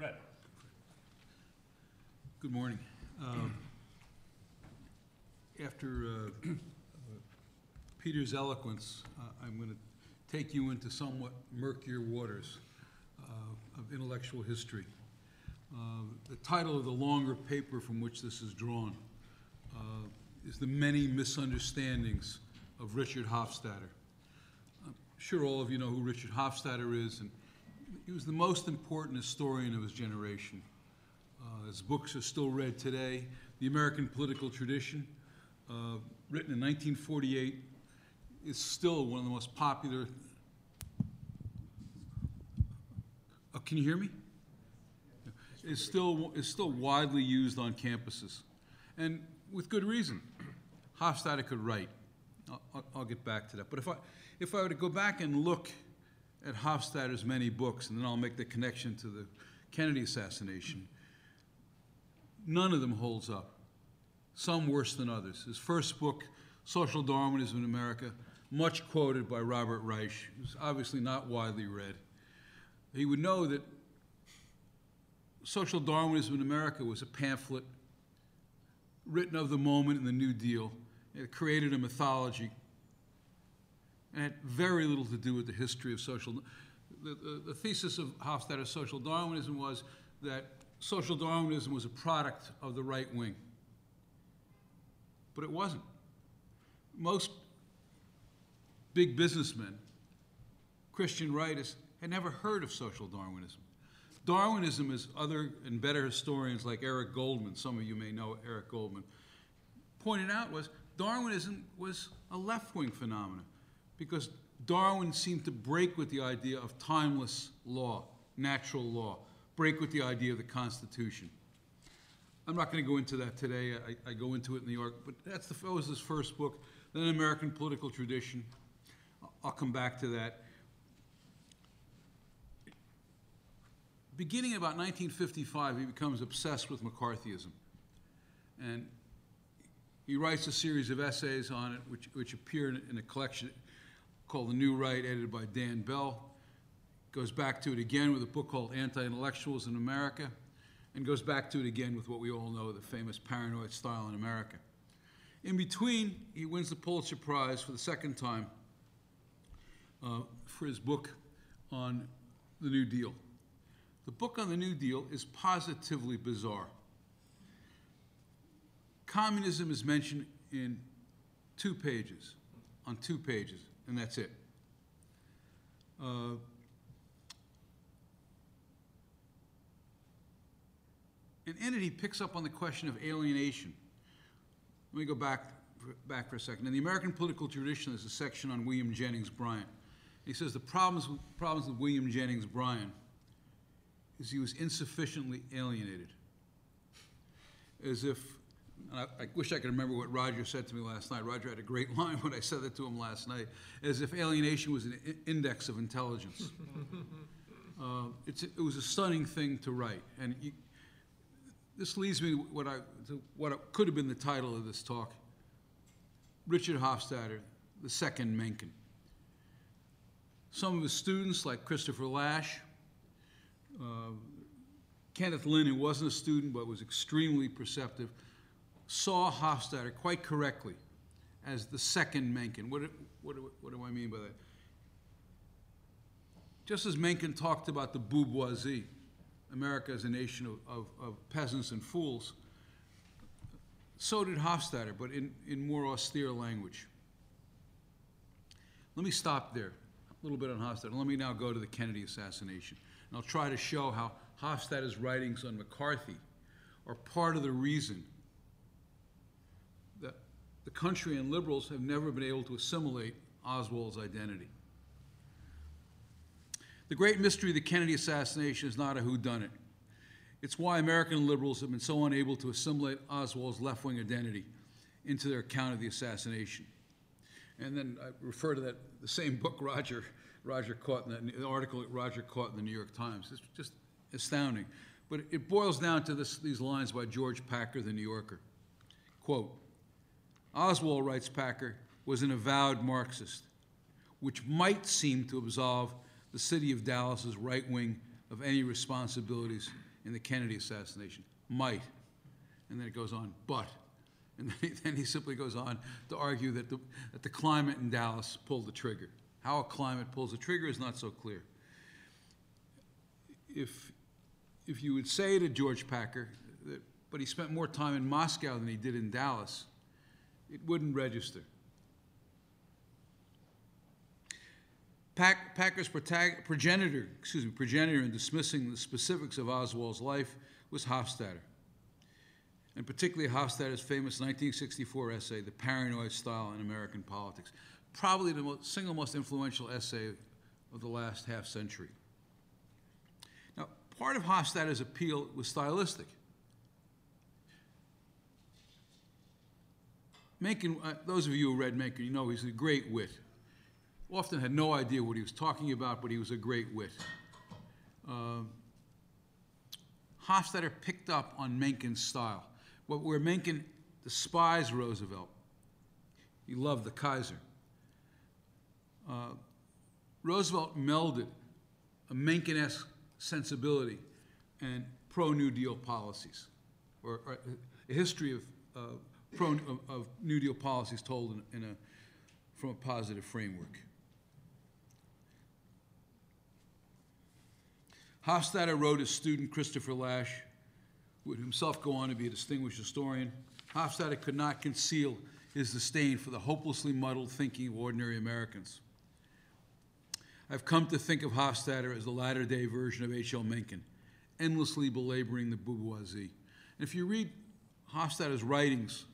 Fred? Good morning. Um, After uh, Peter's eloquence, uh, I'm going to take you into somewhat murkier waters uh, of intellectual history. Uh, The title of the longer paper from which this is drawn uh, is The Many Misunderstandings of Richard Hofstadter. I'm sure all of you know who Richard Hofstadter is, and he was the most important historian of his generation. Uh, His books are still read today. The American Political Tradition, uh, written in 1948, is still one of the most popular. Uh, Can you hear me? Is still, is still widely used on campuses, and with good reason. Hofstadter could write. I'll- I'll, I'll get back to that. But if I, if I were to go back and look at Hofstadter's many books, and then I'll make the connection to the Kennedy assassination, none of them holds up. Some worse than others. His first book, Social Darwinism in America, much quoted by Robert Reich, was obviously not widely read. He would know that Social Darwinism in America was a pamphlet written of the moment in the New Deal. It created a mythology and had very little to do with the history of social. The, the, the thesis of Hofstadter's social Darwinism was that social Darwinism was a product of the right wing. But it wasn't. Most big businessmen, Christian writers, had never heard of social Darwinism. Darwinism, as other and better historians like Eric Goldman, some of you may know Eric Goldman, pointed out was Darwinism was a left-wing phenomenon because Darwin seemed to break with the idea of timeless law, natural law, break with the idea of the Constitution. I'm not going to go into that today. I, I go into it in New York, but that's the, that was his first book. Then American Political Tradition. I'll- come back to that. Beginning about 1955, he becomes obsessed with McCarthyism. And he writes a series of essays on it, which, which appear in, in a collection called The New Right, edited by Dan Bell. Goes back to it again with a book called Anti-Intellectuals in America, and goes back to it again with what we all know, the famous Paranoid Style in America. In between, he wins the Pulitzer Prize for the second time uh, for his book on the New Deal. The book on the New Deal is positively bizarre. Communism is mentioned in two pages, on two pages, and that's it. Uh, it, he picks up on the question of alienation. Let me go back, back for a second. In the American political tradition, there's a section on William Jennings Bryan. He says the problems, with- problems with William Jennings Bryan is he was insufficiently alienated. As if, and I, I wish I could remember what Roger said to me last night. Roger had a great line when I said that to him last night, as if alienation was an i- index of intelligence. Uh, it's, it was a stunning thing to write, and you, this leads me to what I, to what could have been the title of this talk. Richard Hofstadter, the second Mencken. Some of his students, like Christopher Lasch, uh, Kenneth Lynn, who wasn't a student but was extremely perceptive, saw Hofstadter quite correctly as the second Mencken. What, what, what do I mean by that? Just as Mencken talked about the bourgeoisie, America as a nation of, of, of peasants and fools, so did Hofstadter, but in, in more austere language. Let me stop there, a little bit on Hofstadter. Let me now go to the Kennedy assassination. And I'll try to show how Hofstadter's writings on McCarthy are part of the reason the country and liberals have never been able to assimilate Oswald's identity. The great mystery of the Kennedy assassination is not a whodunit. It's why American liberals have been so unable to assimilate Oswald's left-wing identity into their account of the assassination. And then I refer to that, the same book Roger, Roger caught in that, the article Roger caught in the New York Times. It's just astounding. But it boils down to this, these lines by George Packer, the New Yorker. Quote, Oswald, writes Packer, was an avowed Marxist, which might seem to absolve the city of Dallas's right wing of any responsibilities in the Kennedy assassination. Might. And then it goes on, but. And then he, simply goes on to argue that the, that the climate in Dallas pulled the trigger. How a climate pulls the trigger is not so clear. If, if you would say to George Packer, that, but he spent more time in Moscow than he did in Dallas, it wouldn't register. Pack, Packer's progenitor, excuse me, progenitor in dismissing the specifics of Oswald's life was Hofstadter, and particularly Hofstadter's famous 1964 essay, The Paranoid Style in American Politics, probably the most, single most influential essay of the last half century. Now, part of Hofstadter's appeal was stylistic. Mencken, uh, those of you who read Mencken, you know he's a great wit. Often had no idea what he was talking about, but he was a great wit. Uh, Hofstadter picked up on Mencken's style. But where Mencken despised Roosevelt, he loved the Kaiser. Uh, Roosevelt melded a Mencken-esque sensibility and pro-New Deal policies, or, or a history of, uh, of, of, New Deal policies told in, in a, from a positive framework. Hofstadter wrote his student Christopher Lasch, who would himself go on to be a distinguished historian. Hofstadter could not conceal his disdain for the hopelessly muddled thinking of ordinary Americans. I've come to think of Hofstadter as the latter day version of H.L. Mencken, endlessly belaboring the bourgeoisie. And if you read Hofstadter's writings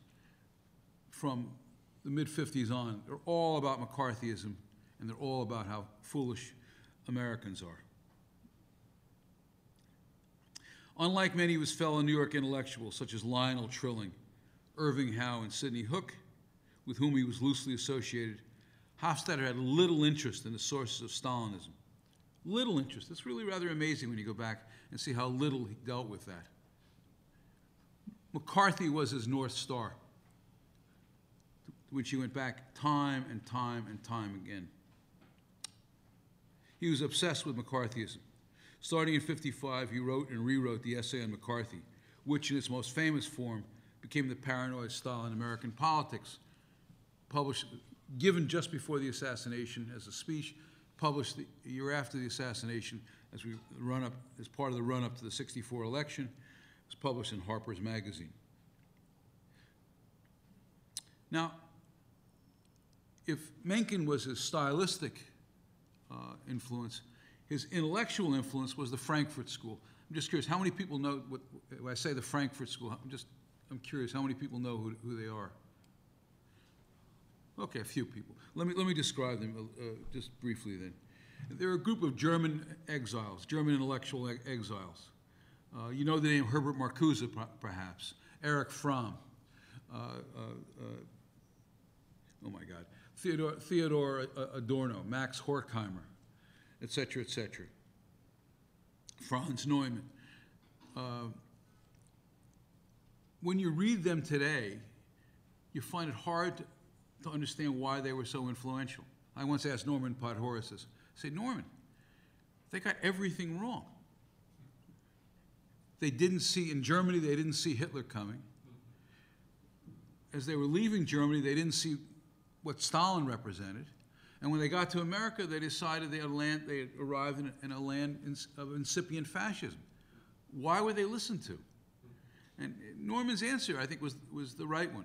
from the mid 50s on, they're all about McCarthyism and they're all about how foolish Americans are. Unlike many of his fellow New York intellectuals, such as Lionel Trilling, Irving Howe, and Sidney Hook, with whom he was loosely associated, Hofstadter had little interest in the sources of Stalinism. Little interest. It's really rather amazing when you go back and see how little he dealt with that. McCarthy was his North Star, which he went back time and time and time again. He was obsessed with McCarthyism. Starting in 55, he wrote and rewrote the essay on McCarthy, which in its most famous form became the paranoid style in American politics, published given just before the assassination as a speech, published the year after the assassination as we run up, as part of the run up to the 64 election, it was published in Harper's Magazine. Now, if Mencken was his stylistic uh, influence, his intellectual influence was the Frankfurt School. I'm just curious, how many people know, what, when I say the Frankfurt School, I'm just, I'm curious, how many people know who, who they are? Okay, a few people. Let me, let me describe them uh, just briefly then. They're a group of German exiles, German intellectual exiles. Uh, you know the name Herbert Marcuse, perhaps, Erich Fromm, uh, uh, uh, oh my God, Theodore, Theodor Adorno, Max Horkheimer, et cetera, et cetera. Franz Neumann. Uh, when you read them today, you find it hard to, to understand why they were so influential. I once asked Norman Podhoretz this. I said, Norman, they got everything wrong. They didn't see, in Germany, they didn't see Hitler coming. As they were leaving Germany, they didn't see what Stalin represented. And when they got to America, they decided they had, land, they had arrived in a, in a land of incipient fascism. Why were they listened to? And Norman's answer, I think, was, was the right one.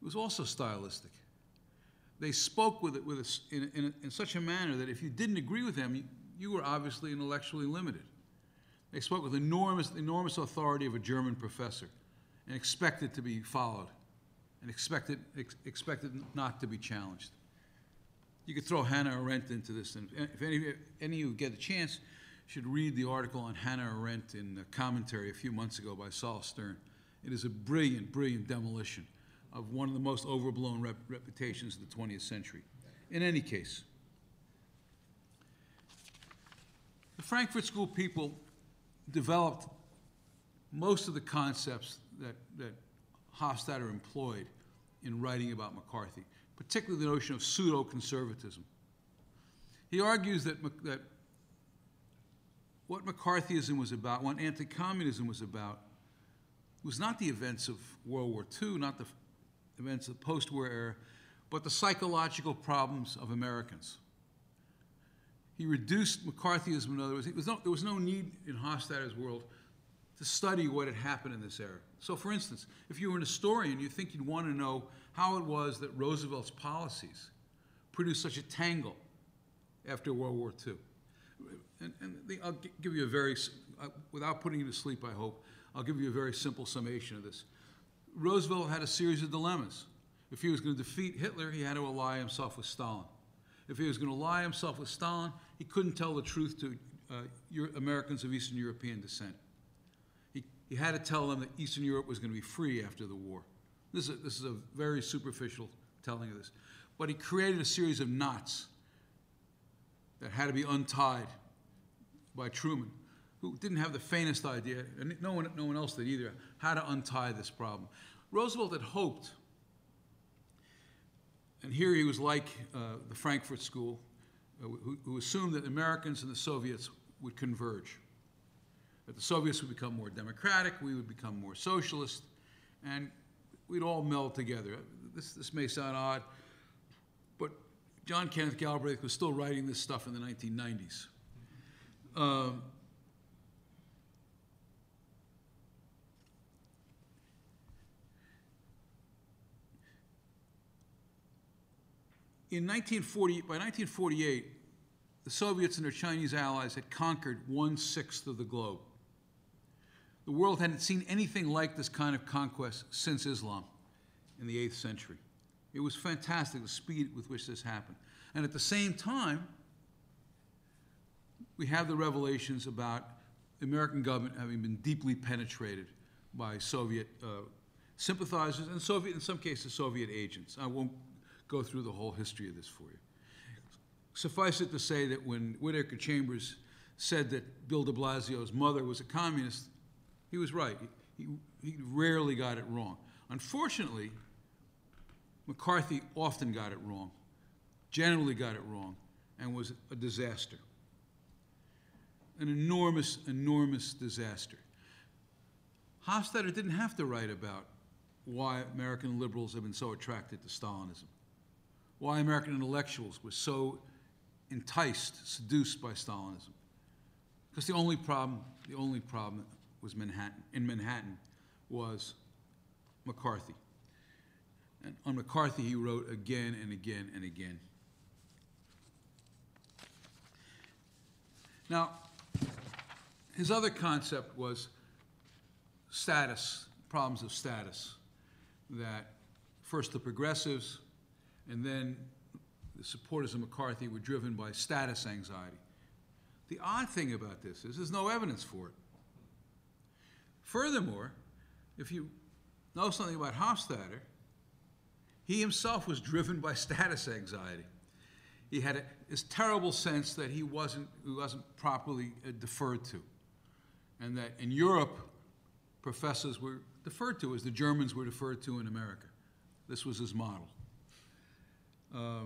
It was also stylistic. They spoke with it with a, in, in, in, such a manner that if you didn't agree with them, you, you were obviously intellectually limited. They spoke with enormous, enormous authority of a German professor and expected to be followed and expected, ex, expected not to be challenged. You could throw Hannah Arendt into this, and if any, any of you get a chance, should read the article on Hannah Arendt in the commentary a few months ago by Sol Stern. It is a brilliant, brilliant demolition of one of the most overblown rep reputations of the 20th century. In any case, the Frankfurt School people developed most of the concepts that, that Hofstadter employed in writing about McCarthy particularly the notion of pseudo-conservatism. He argues that, that what McCarthyism was about, what anti-communism was about, was not the events of World War II, not the events of the post-war era, but the psychological problems of Americans. He reduced McCarthyism, in other words, was no, there was no need in Hofstadter's world to study what had happened in this era. So, for instance, if you were an historian, you think you'd want to know how it was that Roosevelt's policies produced such a tangle after World War II. And, and the, I'll give you a very, uh, without putting you to sleep, I hope, I'll give you a very simple summation of this. Roosevelt had a series of dilemmas. If he was going to defeat Hitler, he had to ally himself with Stalin. If he was going to ally himself with Stalin, he couldn't tell the truth to uh, Americans of Eastern European descent. He, had to tell them that Eastern Europe was going to be free after the war. This is, a, this is a very superficial telling of this. But he created a series of knots that had to be untied by Truman, who didn't have the faintest idea, and no one, no one else did either, how to untie this problem. Roosevelt had hoped, and here he was like uh, the Frankfurt School, uh, who, who assumed that the Americans and the Soviets would converge that the Soviets would become more democratic, we would become more socialist, and we'd all meld together. This, this may sound odd, but John Kenneth Galbraith was still writing this stuff in the 1990s. Um, in 1940, by 1948, the Soviets and their Chinese allies had conquered one sixth of the globe. The world hadn't seen anything like this kind of conquest since Islam in the 8th century. It was fantastic, the speed with which this happened. And at the same time, we have the revelations about the American government having been deeply penetrated by Soviet uh, sympathizers and Soviet, in some cases, Soviet agents. I won't go through the whole history of this for you. Suffice it to say that when Whittaker Chambers said that Bill de Blasio's mother was a communist, he was right. He, he rarely got it wrong. Unfortunately, McCarthy often got it wrong, generally got it wrong, and was a disaster. An enormous, enormous disaster. Hofstadter didn't have to write about why American liberals have been so attracted to Stalinism, why American intellectuals were so enticed, seduced by Stalinism. Because the only problem, the only problem was Manhattan, in Manhattan, was McCarthy. And on McCarthy, he wrote again and again and again. Now, his other concept was status, problems of status, that first the progressives and then the supporters of McCarthy were driven by status anxiety. The odd thing about this is there's no evidence for it. Furthermore, if you know something about Hofstadter, he himself was driven by status anxiety. He had a, this terrible sense that he wasn't, he wasn't properly uh, deferred to. And that in Europe, professors were deferred to as the Germans were deferred to in America. This was his model. Uh,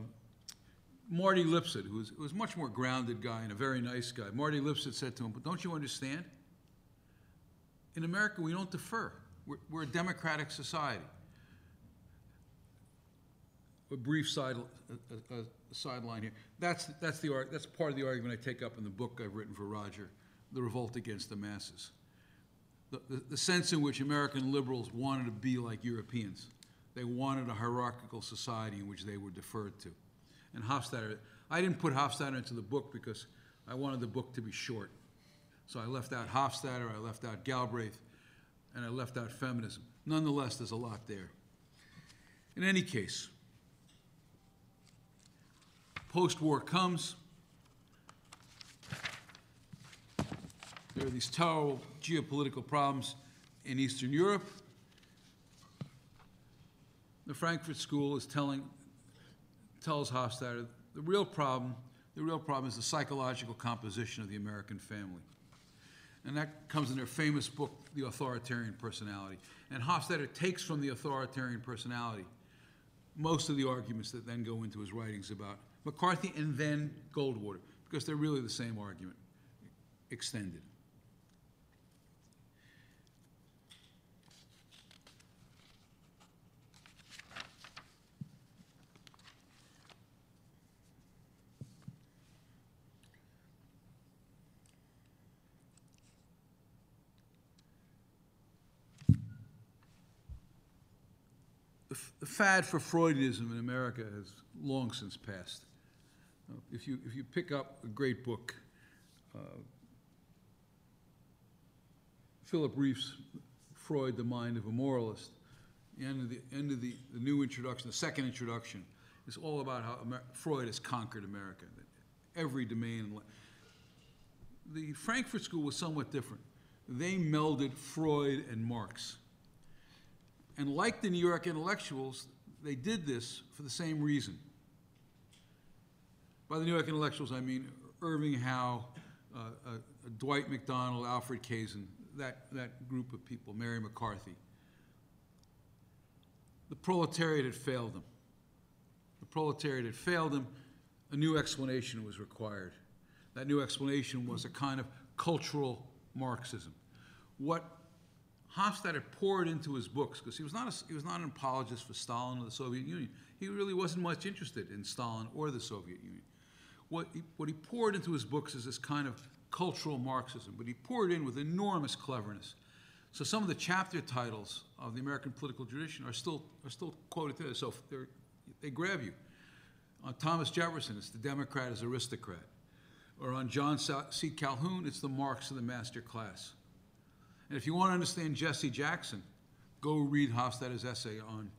Marty Lipset, who was, was a much more grounded guy and a very nice guy, Marty Lipset said to him, But don't you understand? In America, we don't defer. We're, we're a democratic society. A brief side, a, a, a sideline here. That's, that's, the, that's part of the argument I take up in the book I've written for Roger, The Revolt Against the Masses. The, the, the sense in which American liberals wanted to be like Europeans. They wanted a hierarchical society in which they were deferred to. And Hofstadter, I didn't put Hofstadter into the book because I wanted the book to be short. So I left out Hofstadter, I left out Galbraith, and I left out feminism. Nonetheless, there's a lot there. In any case, post-war comes. There are these terrible geopolitical problems in Eastern Europe. The Frankfurt School is telling, tells Hofstadter the real problem, the real problem is the psychological composition of the American family. And that comes in their famous book, The Authoritarian Personality. And Hofstadter takes from the authoritarian personality most of the arguments that then go into his writings about McCarthy and then Goldwater, because they're really the same argument. extended. The fad for Freudianism in America has long since passed. Uh, If you, if you pick up a great book, uh, Philip Rieff's, Freud, The Mind of a Moralist, the end of the, end of the, the new introduction, the second introduction, is all about how Amer- Freud has conquered America, every domain. The Frankfurt School was somewhat different. They melded Freud and Marx. And like the New York intellectuals, they did this for the same reason. By the New York intellectuals, I mean Irving Howe, uh, uh, Dwight Macdonald, Alfred Kazin, that, that group of people, Mary McCarthy. The proletariat had failed them. The proletariat had failed them. A new explanation was required. That new explanation was a kind of cultural Marxism. What Hofstadter poured into his books, because he was not a, he was not an apologist for Stalin or the Soviet Union. He really wasn't much interested in Stalin or the Soviet Union. What he, what he poured into his books is this kind of cultural Marxism, but he poured in with enormous cleverness. So some of the chapter titles of the American political tradition are still are still quoted today. So they grab you. On Thomas Jefferson, it's the Democrat as aristocrat. Or on John C. Calhoun, it's the Marx of the master class. And if you want to understand Jesse Jackson, go read Hofstadter's essay on,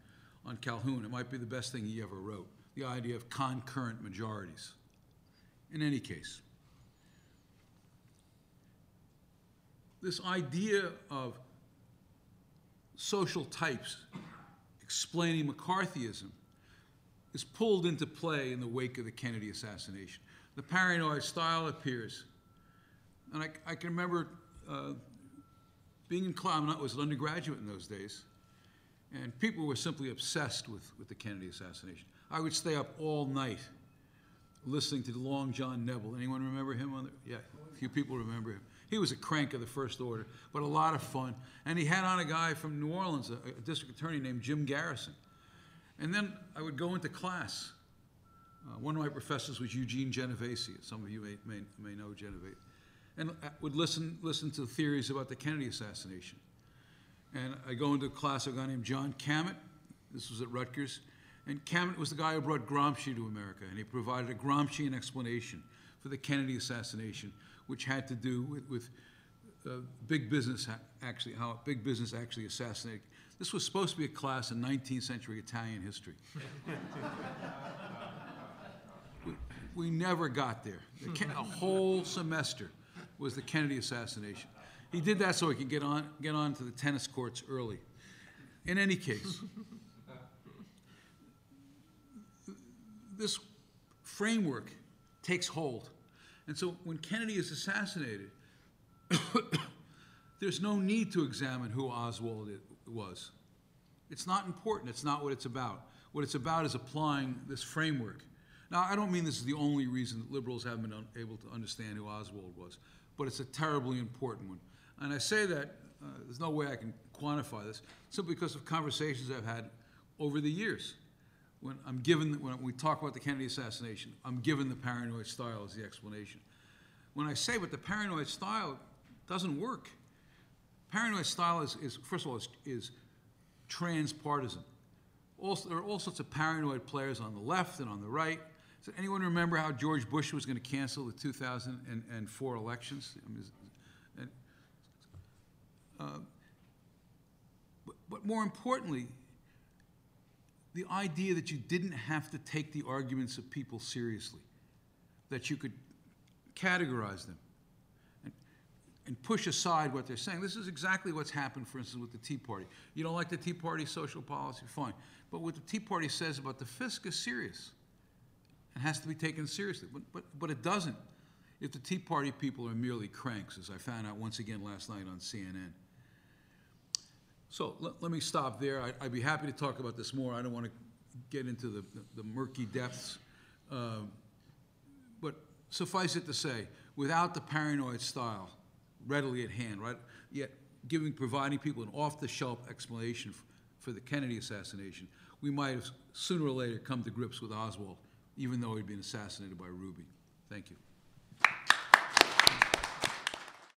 on Calhoun. It might be the best thing he ever wrote, the idea of concurrent majorities. In any case, this idea of social types explaining McCarthyism is pulled into play in the wake of the Kennedy assassination. The paranoid style appears. And I, I can remember uh, being in I was an undergraduate in those days, and people were simply obsessed with, with the Kennedy assassination. I would stay up all night listening to Long John Nebel. Anyone remember him? On the, yeah, a few people remember him. He was a crank of the first order, but a lot of fun. And he had on a guy from New Orleans, a, a district attorney named Jim Garrison. And then I would go into class. Uh, one of my professors was Eugene Genovese. Some of you may, may, may know Genovese. And I would listen, listen to theories about the Kennedy assassination. And I go into a class of a guy named John Cammett. This was at Rutgers. And Cammett was the guy who brought Gramsci to America, and he provided a Gramscian explanation for the Kennedy assassination, which had to do with, with uh, big business actually, how big business actually assassinated. This was supposed to be a class in 19th century Italian history. we, we, never got there. The, a whole semester was the Kennedy assassination. He did that so he could get on, get on to the tennis courts early. In any case, this framework takes hold. And so when Kennedy is assassinated, there's no need to examine who Oswald was. It's not important. It's not what it's about. What it's about is applying this framework. Now, I don't mean this is the only reason that liberals haven't been able to understand who Oswald was, but it's a terribly important one. And I say that, uh, there's no way I can quantify this, simply because of conversations I've had over the years. When I'm given, when we talk about the Kennedy assassination, I'm given the paranoid style as the explanation. When I say, but the paranoid style doesn't work. Paranoid style is, is first of all, is, is transpartisan. Also, there are all sorts of paranoid players on the left and on the right. Does anyone remember how George Bush was going to cancel the 2004 elections? I mean, and, uh, but, but more importantly, the idea that you didn't have to take the arguments of people seriously, that you could categorize them and, and push aside what they're saying. This is exactly what's happened, for instance, with the Tea Party. You don't like the Tea Party social policy? Fine. But what the Tea Party says about the fisc is serious and has to be taken seriously. But, but, but it doesn't if the Tea Party people are merely cranks, as I found out once again last night on CNN. So let, let me stop there. I, would be happy to talk about this more. I don't want to get into the, the, the murky depths. Uh, but suffice it to say, without the paranoid style readily at hand, right? Yet giving, providing people an off-the-shelf explanation for the Kennedy assassination, we might have sooner or later come to grips with Oswald, even though he'd been assassinated by Ruby. Thank you.